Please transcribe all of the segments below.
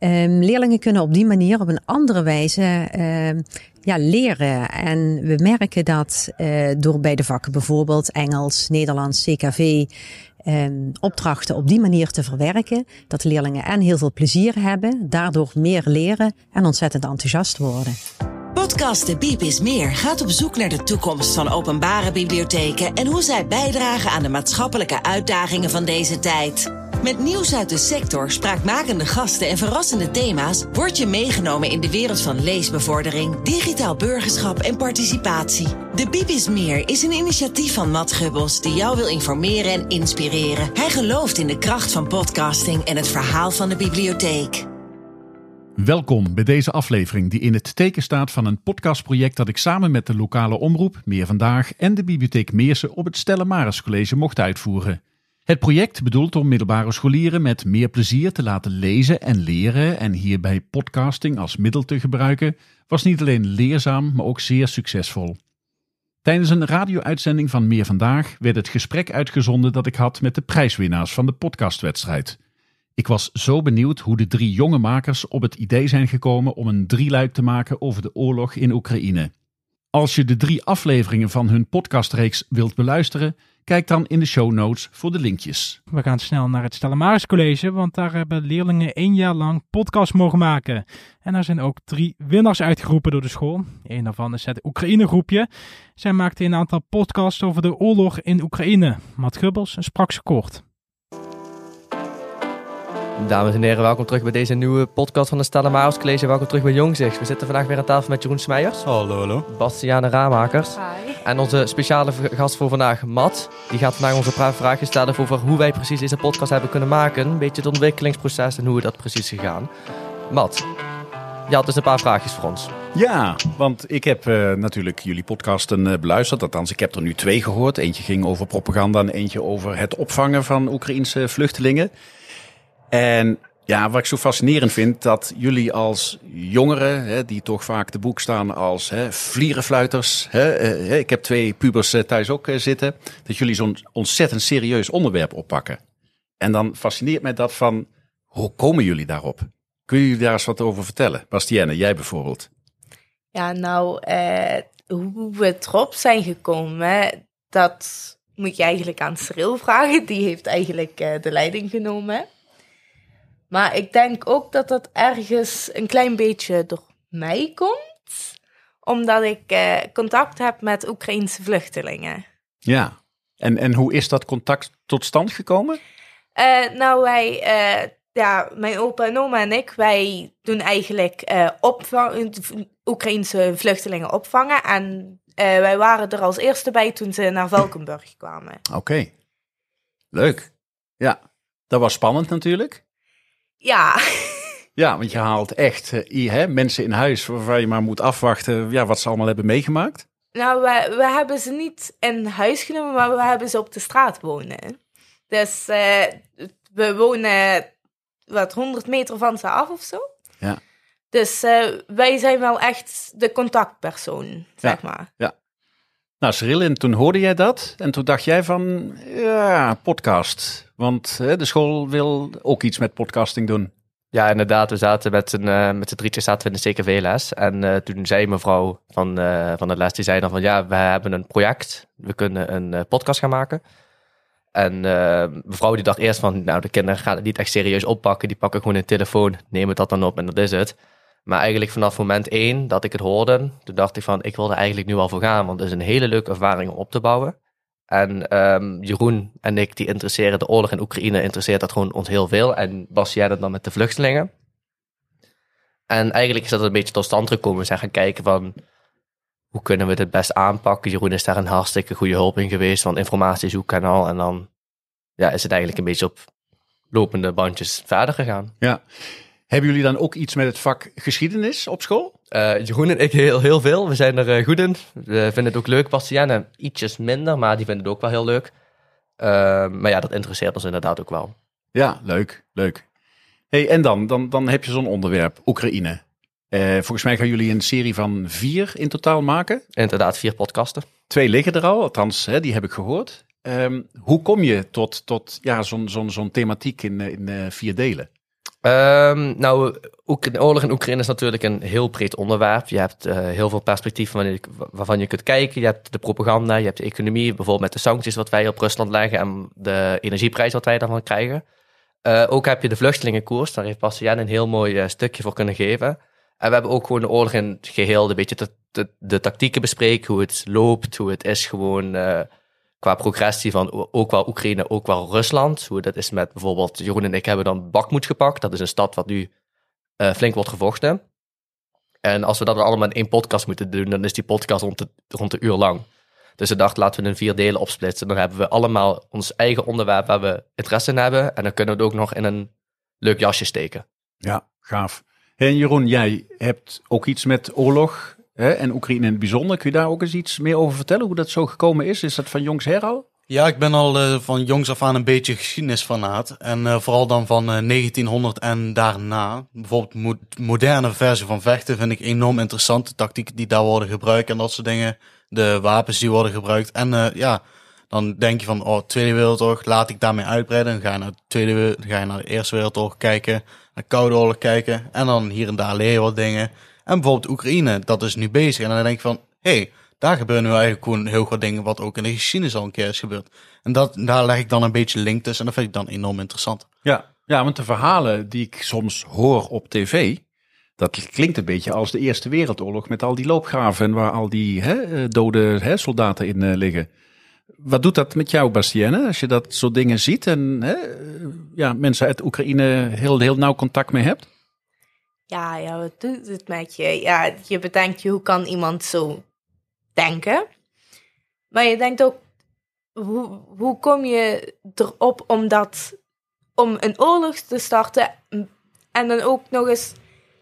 Um, leerlingen kunnen op die manier op een andere wijze uh, ja, leren. En we merken dat uh, door bij de vakken bijvoorbeeld Engels, Nederlands, CKV um, opdrachten op die manier te verwerken, dat leerlingen en heel veel plezier hebben, daardoor meer leren en ontzettend enthousiast worden. Podcast De Biep is Meer gaat op zoek naar de toekomst van openbare bibliotheken en hoe zij bijdragen aan de maatschappelijke uitdagingen van deze tijd. Met nieuws uit de sector, spraakmakende gasten en verrassende thema's word je meegenomen in de wereld van leesbevordering, digitaal burgerschap en participatie. De Bibis Meer is een initiatief van Matt Gubbels die jou wil informeren en inspireren. Hij gelooft in de kracht van podcasting en het verhaal van de bibliotheek. Welkom bij deze aflevering die in het teken staat van een podcastproject dat ik samen met de lokale omroep Meer Vandaag en de Bibliotheek Meersen op het Stella Maris College mocht uitvoeren. Het project bedoeld om middelbare scholieren met meer plezier te laten lezen en leren en hierbij podcasting als middel te gebruiken, was niet alleen leerzaam, maar ook zeer succesvol. Tijdens een radio-uitzending van Meer Vandaag werd het gesprek uitgezonden dat ik had met de prijswinnaars van de podcastwedstrijd. Ik was zo benieuwd hoe de drie jonge makers op het idee zijn gekomen om een drieluik te maken over de oorlog in Oekraïne. Als je de drie afleveringen van hun podcastreeks wilt beluisteren, Kijk dan in de show notes voor de linkjes. We gaan snel naar het Stellamaris College, want daar hebben leerlingen één jaar lang podcast mogen maken. En er zijn ook drie winnaars uitgeroepen door de school. Een daarvan is het Oekraïne groepje. Zij maakte een aantal podcasts over de oorlog in Oekraïne. Matt Gubbels sprak ze kort. Dames en heren, welkom terug bij deze nieuwe podcast van de Stella College. Welkom terug bij Jongzicht. We zitten vandaag weer aan tafel met Jeroen Smeijers. Hallo, hallo. Bastiane Raamakers. Hi. En onze speciale gast voor vandaag, Matt. Die gaat vandaag onze vragen stellen over hoe wij precies deze podcast hebben kunnen maken. Een beetje het ontwikkelingsproces en hoe we dat precies gegaan. Matt, je had dus een paar vraagjes voor ons. Ja, want ik heb uh, natuurlijk jullie podcasten uh, beluisterd. Althans, ik heb er nu twee gehoord. Eentje ging over propaganda en eentje over het opvangen van Oekraïense vluchtelingen. En ja, wat ik zo fascinerend vind, dat jullie als jongeren, hè, die toch vaak de boek staan als hè, vlierenfluiters. Hè, eh, ik heb twee pubers eh, thuis ook eh, zitten. Dat jullie zo'n ontzettend serieus onderwerp oppakken. En dan fascineert mij dat van, hoe komen jullie daarop? Kun je daar eens wat over vertellen? Bastienne, jij bijvoorbeeld. Ja, nou, eh, hoe we erop zijn gekomen, dat moet je eigenlijk aan Cyril vragen. Die heeft eigenlijk eh, de leiding genomen. Maar ik denk ook dat dat ergens een klein beetje door mij komt. Omdat ik eh, contact heb met Oekraïnse vluchtelingen. Ja, en, en hoe is dat contact tot stand gekomen? Uh, nou, wij, uh, ja, mijn opa en oma en ik, wij doen eigenlijk uh, opvang, Oekraïnse vluchtelingen opvangen. En wij waren er als eerste bij toen ze naar Valkenburg kwamen. Oké, leuk. Ja, dat was spannend natuurlijk. Ja. Ja, want je haalt echt uh, hè, mensen in huis waarvan je maar moet afwachten ja, wat ze allemaal hebben meegemaakt. Nou, we, we hebben ze niet in huis genomen, maar we hebben ze op de straat wonen. Dus uh, we wonen wat 100 meter van ze af of zo. Ja. Dus uh, wij zijn wel echt de contactpersoon, zeg ja. maar. Ja. Nou, Cyril, en toen hoorde jij dat en toen dacht jij van, ja, podcast. Want hè, de school wil ook iets met podcasting doen. Ja, inderdaad. We zaten met z'n, uh, met z'n drietjes zaten we in de CKV-les. En uh, toen zei mevrouw van, uh, van de les, die zei dan van, ja, we hebben een project. We kunnen een podcast gaan maken. En mevrouw die dacht eerst van, nou, de kinderen gaan het niet echt serieus oppakken. Die pakken gewoon een telefoon, nemen dat dan op en dat is het. Maar eigenlijk vanaf moment één dat ik het hoorde, toen dacht ik van, ik wil er eigenlijk nu al voor gaan. Want het is een hele leuke ervaring om op te bouwen. En um, Jeroen en ik, die interesseren de oorlog in Oekraïne, interesseert dat gewoon ons heel veel. En Bas, jij dat dan met de vluchtelingen. En eigenlijk is dat een beetje tot stand gekomen. We zijn gaan kijken van, hoe kunnen we dit best aanpakken? Jeroen is daar een hartstikke goede hulp in geweest, van informatie zoeken en al. En dan ja, is het eigenlijk een beetje op lopende bandjes verder gegaan. Ja. Hebben jullie dan ook iets met het vak geschiedenis op school? Uh, Jeroen en ik heel, heel veel. We zijn er uh, goed in. We vinden het ook leuk. Bastiaan ietsjes minder, maar die vinden het ook wel heel leuk. Uh, maar ja, dat interesseert ons inderdaad ook wel. Ja, leuk, leuk. Hey, en dan, dan, dan heb je zo'n onderwerp, Oekraïne. volgens mij gaan jullie een serie van vier in totaal maken. Inderdaad, vier podcasten. Twee liggen er al, althans, hè, die heb ik gehoord. Um, hoe kom je tot, tot ja, zo'n zo'n zo'n thematiek in, in vier delen? Ehm, nou, de oorlog in Oekraïne is natuurlijk een heel breed onderwerp. Je hebt eh, heel veel perspectieven waarvan je, waarvan je kunt kijken. Je hebt de propaganda, je hebt de economie, bijvoorbeeld met de sancties wat wij op Rusland leggen en de energieprijs wat wij daarvan krijgen. Eh, ook heb je de vluchtelingenkoers, daar heeft Bastiaan een heel mooi eh, stukje voor kunnen geven. En we hebben ook gewoon de oorlog in het geheel, een beetje de, de, tactieken bespreken, hoe het loopt, hoe het is gewoon qua progressie van ook wel Oekraïne, ook wel Rusland. Hoe dat is met bijvoorbeeld, Jeroen en ik hebben dan Bakhmut gepakt. Dat is een stad wat nu eh, flink wordt gevochten. En als we dat allemaal in één podcast moeten doen, dan is die podcast rond de, uur lang. Dus we dachten, laten we in vier delen opsplitsen. Dan hebben we allemaal ons eigen onderwerp waar we interesse in hebben. En dan kunnen we het ook nog in een leuk jasje steken. Ja, gaaf. En Jeroen, jij hebt ook iets met oorlog en Oekraïne in het bijzonder. Kun je daar ook eens iets meer over vertellen, hoe dat zo gekomen is? Is dat van jongs her? Ja, ik ben al eh, van jongs af aan een beetje geschiedenisfanaat. En eh, vooral dan van eh, 1900 en daarna. Bijvoorbeeld mo- moderne versie van vechten vind ik enorm interessant. De tactieken die daar worden gebruikt en dat soort dingen. De wapens die worden gebruikt. En eh, ja, dan denk je van, oh, Tweede Wereldoorlog, laat ik daarmee uitbreiden. Dan ga je naar de, Tweede, ga je naar de Eerste Wereldoorlog kijken. Naar de Koude Oorlog kijken. En dan hier en daar leer je wat dingen. En bijvoorbeeld Oekraïne, dat is nu bezig. En dan denk ik van, hé, hey, daar gebeuren nu eigenlijk gewoon heel veel dingen wat ook in de geschiedenis al een keer is gebeurd. En dat, daar leg ik dan een beetje link tussen en dat vind ik dan enorm interessant. Ja. ja, want de verhalen die ik soms hoor op tv, dat klinkt een beetje als de Eerste Wereldoorlog met al die loopgraven en waar al die hè, eh, dode hè, soldaten in eh, liggen. Wat doet dat met jou, Bastienne, als je dat soort dingen ziet en hè, eh, ja, mensen uit Oekraïne heel, heel nauw contact mee hebt? Ja, ja, wat doet het met je? Ja, je bedenkt je, hoe kan iemand zo denken? Maar je denkt ook, hoe, hoe kom je erop om, dat, om een oorlog te starten en dan ook nog eens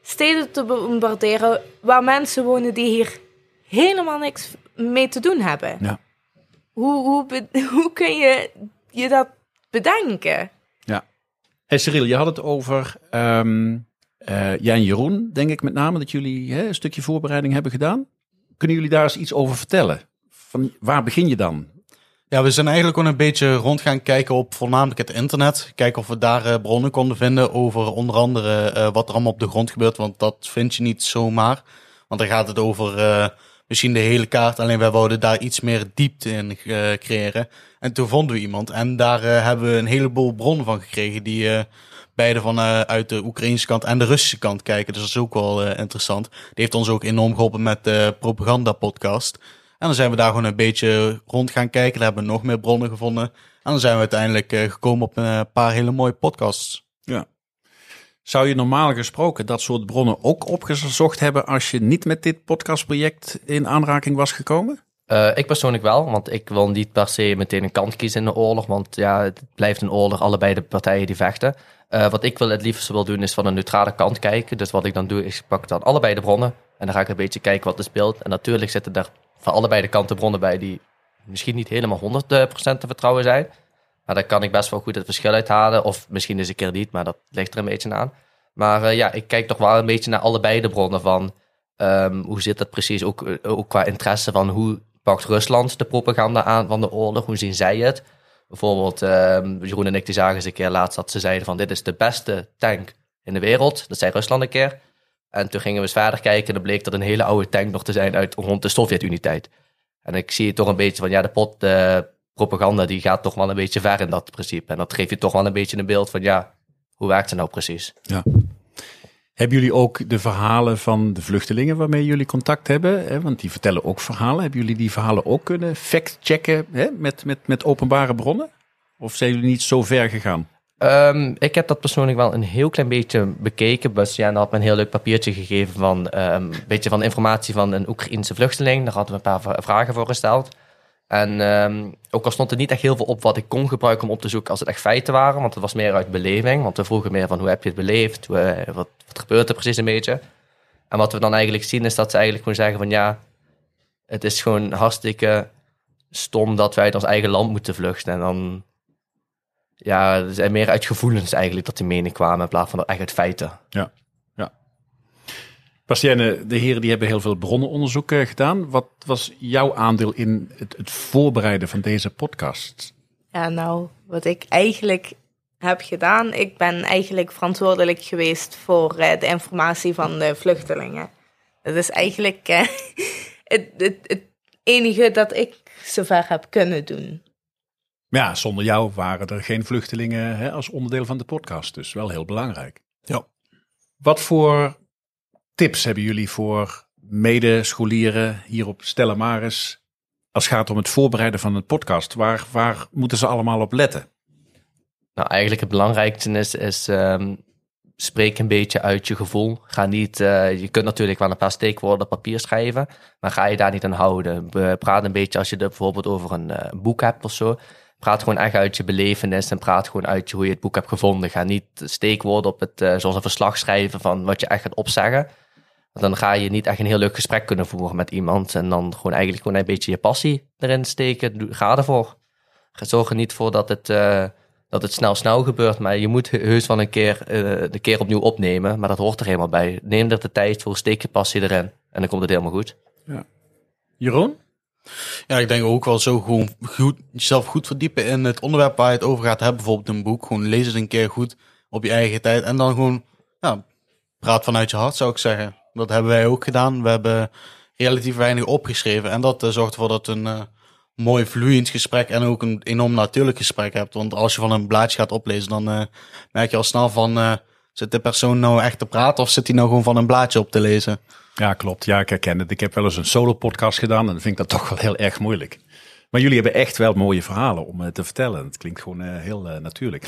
steden te bombarderen waar mensen wonen die hier helemaal niks mee te doen hebben? Ja. Hoe, hoe, hoe kun je je dat bedenken? Hey Cyril, je had het over ehm eh, jij en Jeroen, denk ik met name, dat jullie hè, een stukje voorbereiding hebben gedaan. Kunnen jullie daar eens iets over vertellen? Van, waar begin je dan? Ja, we zijn eigenlijk gewoon een beetje rond gaan kijken op voornamelijk het internet. Kijken of we daar eh, bronnen konden vinden over onder andere eh, wat er allemaal op de grond gebeurt. Want dat vind je niet zomaar. Want dan gaat het over misschien de hele kaart. Alleen wij wouden daar iets meer diepte in creëren. En toen vonden we iemand. En daar hebben we een heleboel bronnen van gekregen. Die beide van eh, uit de Oekraïnse kant en de Russische kant kijken. Dus dat is ook wel eh, interessant. Die heeft ons ook enorm geholpen met de propaganda podcast. En dan zijn we daar gewoon een beetje rond gaan kijken. Daar hebben we nog meer bronnen gevonden. En dan zijn we uiteindelijk eh, gekomen op een paar hele mooie podcasts. Zou je normaal gesproken dat soort bronnen ook opgezocht hebben als je niet met dit podcastproject in aanraking was gekomen? Eh, ik persoonlijk wel, want ik wil niet per se meteen een kant kiezen in de oorlog. Want ja, het blijft een oorlog, allebei de partijen die vechten. Eh, wat ik wil het liefst wil doen, is van een neutrale kant kijken. Dus wat ik dan doe, is ik pak dan allebei de bronnen. En dan ga ik een beetje kijken wat er speelt. En natuurlijk zitten er van allebei de kanten bronnen bij die misschien niet helemaal 100% te vertrouwen zijn. Maar daar kan ik best wel goed het verschil uithalen. Of misschien eens een keer niet, maar dat ligt er een beetje aan. Maar eh, ja, ik kijk toch wel een beetje naar allebei de bronnen van... ehm, hoe zit dat precies, ook, eh, ook qua interesse van hoe pakt Rusland de propaganda aan van de oorlog? Hoe zien zij het? Bijvoorbeeld, ehm, Jeroen en ik die zagen eens een keer laatst dat ze zeiden van dit is de beste tank in de wereld. Dat zei Rusland een keer. En toen gingen we eens verder kijken en dan bleek dat een hele oude tank nog te zijn uit rond de Sovjet-Unie-tijd. En ik zie toch een beetje van ja, de pot, de propaganda die gaat toch wel een beetje ver in dat principe. En dat geeft je toch wel een beetje een beeld van ja, hoe werkt het nou precies? Hebben jullie ook de verhalen van de vluchtelingen waarmee jullie contact hebben? Hè? Want die vertellen ook verhalen. Hebben jullie die verhalen ook kunnen fact-checken? Met, met, met openbare bronnen? Of zijn jullie niet zo ver gegaan? Ehm, ik heb dat persoonlijk wel een heel klein beetje bekeken. Ja, had me een heel leuk papiertje gegeven van ehm, een beetje van informatie van een Oekraïense vluchteling. Daar hadden we een paar vragen voor gesteld. En ehm, ook al stond er niet echt heel veel op wat ik kon gebruiken om op te zoeken als het echt feiten waren. Want het was meer uit beleving. Want we vroegen meer van hoe heb je het beleefd? Eh, wat, wat gebeurt er precies een beetje? En wat we dan eigenlijk zien is dat ze eigenlijk gewoon zeggen van ja, het is gewoon hartstikke stom dat wij uit ons eigen land moeten vluchten. En dan ja, er zijn meer uit gevoelens eigenlijk dat die mening kwamen in plaats van echt uit feiten. Bastienne, de heren die hebben heel veel bronnenonderzoek eh, gedaan. Wat was jouw aandeel in het, het voorbereiden van deze podcast? Ja, nou, wat ik eigenlijk heb gedaan. Ik ben eigenlijk verantwoordelijk geweest voor eh, de informatie van de vluchtelingen. Dat is eigenlijk eh, het, het, het enige dat ik zover heb kunnen doen. Ja, zonder jou waren er geen vluchtelingen hè, als onderdeel van de podcast. Dus wel heel belangrijk. Ja. Wat voor tips hebben jullie voor medescholieren hier op Stella Maris als het gaat om het voorbereiden van een podcast? Waar, waar moeten ze allemaal op letten? Nou, eigenlijk het belangrijkste is, ehm, spreek een beetje uit je gevoel. Ga niet, eh, je kunt natuurlijk wel een paar steekwoorden op papier schrijven, maar ga je daar niet aan houden. Praat een beetje als je er bijvoorbeeld over een eh, boek hebt of zo. Praat gewoon echt uit je belevenis en praat gewoon uit hoe je het boek hebt gevonden. Ga niet steekwoorden op het, eh, zoals een verslag schrijven van wat je echt gaat opzeggen. Want dan ga je niet echt een heel leuk gesprek kunnen voeren met iemand. En dan gewoon eigenlijk gewoon een beetje je passie erin steken. Ga ervoor. Zorg er niet voor dat het, eh, dat het snel snel gebeurt. Maar je moet he- heus wel een keer, eh, de keer opnieuw opnemen. Maar dat hoort er helemaal bij. Neem er de tijd voor, steek je passie erin. En dan komt het helemaal goed. Jeroen? Ja, ik denk ook wel zo gewoon goed, jezelf goed verdiepen in het onderwerp waar je het over gaat hebben. Bijvoorbeeld een boek. Gewoon lees het een keer goed op je eigen tijd. En dan gewoon, ja, praat vanuit je hart zou ik zeggen. Dat hebben wij ook gedaan. We hebben relatief weinig opgeschreven. En dat eh, zorgt ervoor dat een eh, mooi vloeiend gesprek en ook een enorm natuurlijk gesprek hebt. Want als je van een blaadje gaat oplezen, dan eh, merk je al snel van... zit de persoon nou echt te praten of zit hij nou gewoon van een blaadje op te lezen? Ja, klopt. Ja, ik herken het. Ik heb wel eens een solo-podcast gedaan en dan vind ik dat toch wel heel erg moeilijk. Maar jullie hebben echt wel mooie verhalen om te vertellen. Het klinkt gewoon heel natuurlijk.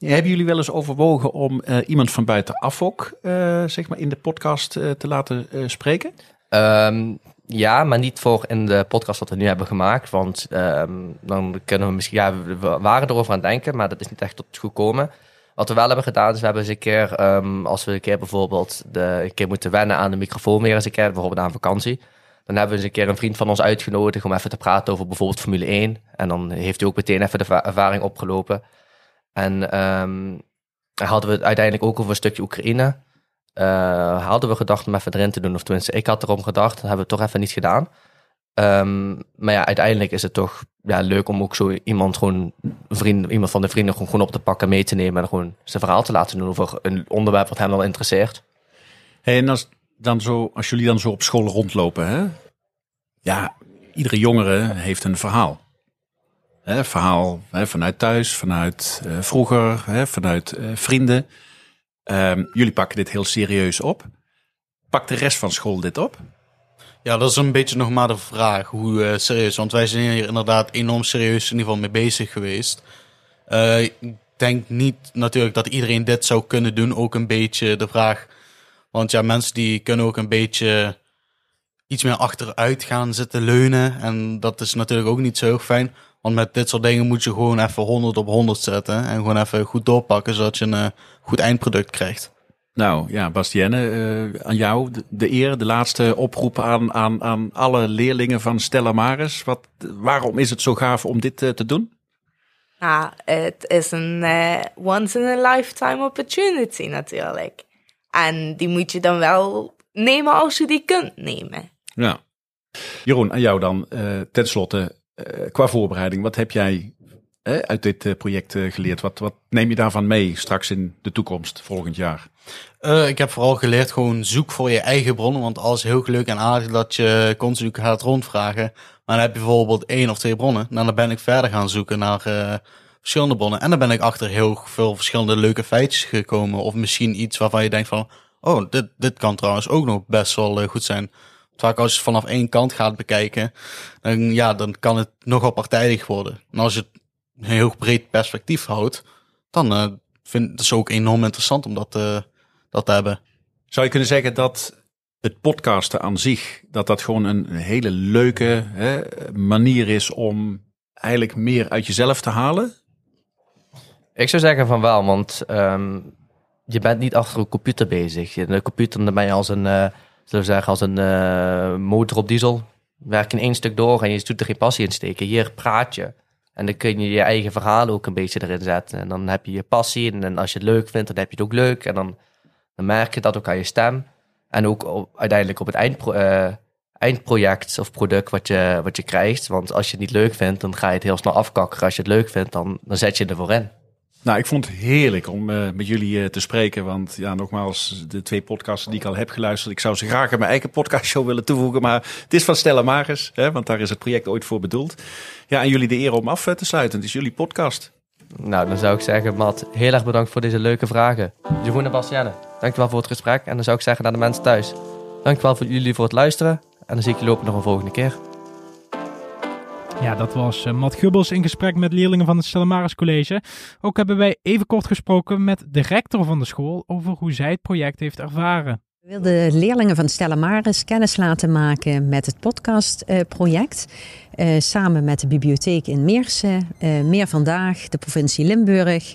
Hebben jullie wel eens overwogen om eh, iemand van buitenaf ook eh, zeg maar in de podcast eh, te laten spreken? Ehm, ja, maar niet voor in de podcast wat we nu hebben gemaakt. Want ehm, dan kunnen we misschien... Ja, we- waren erover aan het denken, maar dat is niet echt tot goed gekomen. Wat we wel hebben gedaan, is we hebben eens een keer... ehm, als we een keer bijvoorbeeld de, een keer moeten wennen aan de microfoon weer eens een keer, bijvoorbeeld aan vakantie. Dan hebben we eens een keer een vriend van ons uitgenodigd om even te praten over bijvoorbeeld Formule 1. En dan heeft hij ook meteen even de va- ervaring opgelopen. En ehm, hadden we het uiteindelijk ook over een stukje Oekraïne. Eh, hadden we gedacht om even erin te doen. Of tenminste, ik had erom gedacht. Dat hebben we toch even niet gedaan. Ehm, maar ja, uiteindelijk is het toch ja, leuk om ook zo iemand, gewoon, vriend, iemand van de vrienden gewoon, gewoon op te pakken, mee te nemen. En gewoon zijn verhaal te laten doen over een onderwerp wat hem wel interesseert. Hey, en als, dan zo, als jullie dan zo op school rondlopen, hè? ja, iedere jongere heeft een verhaal. Verhaal hè, vanuit thuis, vanuit eh, vroeger, hè, vanuit eh, vrienden. Ehm, jullie pakken dit heel serieus op. Pakt de rest van school dit op? Ja, dat is een beetje nog maar de vraag hoe eh, serieus. Want wij zijn hier inderdaad enorm serieus in ieder geval mee bezig geweest. Ik denk niet natuurlijk dat iedereen dit zou kunnen doen. Ook een beetje de vraag. Want ja, mensen die kunnen ook een beetje iets meer achteruit gaan zitten leunen. En dat is natuurlijk ook niet zo heel fijn. Want met dit soort dingen moet je gewoon even 100 op 100 zetten. En gewoon even goed doorpakken, zodat je een eh, goed eindproduct krijgt. Nou ja, Bastienne, eh, aan jou de, de eer, de laatste oproep aan, aan, aan alle leerlingen van Stella Maris. Wat, waarom is het zo gaaf om dit eh, te doen? Nou, het is een eh, once in a lifetime opportunity natuurlijk. En die moet je dan wel nemen als je die kunt nemen. Ja. Jeroen, aan jou dan. eh ten slotte, eh, qua voorbereiding, wat heb jij eh, uit dit project geleerd? Wat, wat neem je daarvan mee straks in de toekomst, volgend jaar? Eh, ik heb vooral geleerd gewoon zoek voor je eigen bronnen. Want alles is heel leuk en aardig dat je continu gaat rondvragen. Maar dan heb je bijvoorbeeld één of twee bronnen. Nou, dan ben ik verder gaan zoeken naar eh, verschillende bronnen. En dan ben ik achter heel veel verschillende leuke feitjes gekomen. Of misschien iets waarvan je denkt van... Oh, dit, dit kan trouwens ook nog best wel goed zijn. Vaak als je het vanaf één kant gaat bekijken... Dan, ja, dan kan het nogal partijdig worden. En als je het een heel breed perspectief houdt... Dan eh, vind ik het ook enorm interessant om dat, eh, dat te hebben. Zou je kunnen zeggen dat het podcasten aan zich, dat dat gewoon een hele leuke hè, manier is om eigenlijk meer uit jezelf te halen? Ik zou zeggen van wel, want ehm, je bent niet achter een computer bezig. De computer dan ben je als een, eh, zullen we als een eh, motor op diesel. Werk in één stuk door en je doet er geen passie in steken. Hier praat je. En dan kun je je eigen verhaal ook een beetje erin zetten. En dan heb je je passie. En, als je het leuk vindt, dan heb je het ook leuk. En dan, dan merk je dat ook aan je stem. En ook uiteindelijk op het eindpro eh, eindproject of product wat je, wat je krijgt. Want als je het niet leuk vindt, dan ga je het heel snel afkakkeren. Als je het leuk vindt, dan, dan zet je ervoor in. Nou, ik vond het heerlijk om uh, met jullie uh, te spreken. Want ja, nogmaals, de twee podcasts die ik al heb geluisterd. Ik zou ze graag aan mijn eigen podcastshow willen toevoegen. Maar het is van Stella Maris, hè, want daar is het project ooit voor bedoeld. Ja, en jullie de eer om af te sluiten. Het is jullie podcast. Nou, dan zou ik zeggen, Matt, heel erg bedankt voor deze leuke vragen. Jeroen en Bastiane, dankjewel voor het gesprek. En dan zou ik zeggen naar de mensen thuis. Dankjewel voor jullie voor het luisteren. En dan zie ik jullie ook nog een volgende keer. Ja, dat was uh, Matt Gubbels in gesprek met leerlingen van het Stellamaris College. Ook hebben wij even kort gesproken met de rector van de school over hoe zij het project heeft ervaren. We wilden leerlingen van Stella Maris kennis laten maken met het podcastproject. Uh, uh, samen met de bibliotheek in Meersen, Meer Vandaag, de provincie Limburg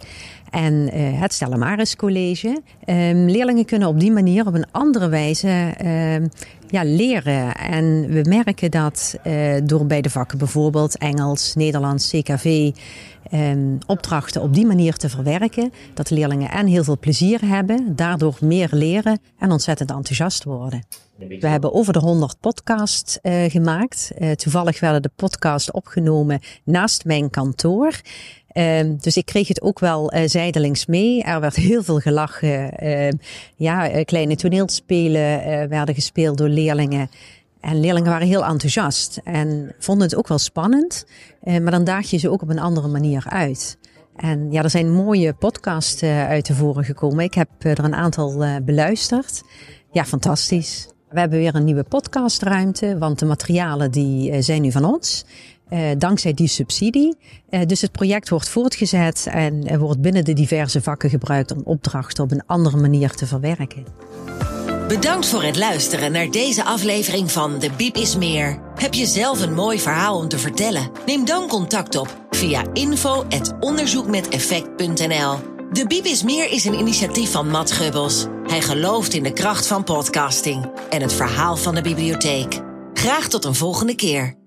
en het Stella Maris College. Ehm, leerlingen kunnen op die manier op een andere wijze ehm, ja, leren. En we merken dat door bij de vakken bijvoorbeeld Engels, Nederlands, CKV um, opdrachten op die manier te verwerken. Dat de leerlingen en heel veel plezier hebben, daardoor meer leren en ontzettend enthousiast worden. We hebben over de 100 podcasts uh, gemaakt. Uh, toevallig werden de podcasts opgenomen naast mijn kantoor. Uh, dus ik kreeg het ook wel uh, zijdelings mee. Er werd heel veel gelachen. Uh, ja, kleine toneelspelen werden gespeeld door leerlingen. En leerlingen waren heel enthousiast en vonden het ook wel spannend. Eh, maar dan daag je ze ook op een andere manier uit. En ja, er zijn mooie podcasts uit de voren gekomen. Ik heb er een aantal beluisterd. Ja, fantastisch. We hebben weer een nieuwe podcastruimte, want de materialen die zijn nu van ons. dankzij die subsidie. dus het project wordt voortgezet en wordt binnen de diverse vakken gebruikt om opdrachten op een andere manier te verwerken. Bedankt voor het luisteren naar deze aflevering van De Biep is Meer. Heb je zelf een mooi verhaal om te vertellen? Neem dan contact op via info.onderzoekmeteffect.nl. De Biep is Meer is een initiatief van Matt Gubbels. Hij gelooft in de kracht van podcasting en het verhaal van de bibliotheek. Graag tot een volgende keer.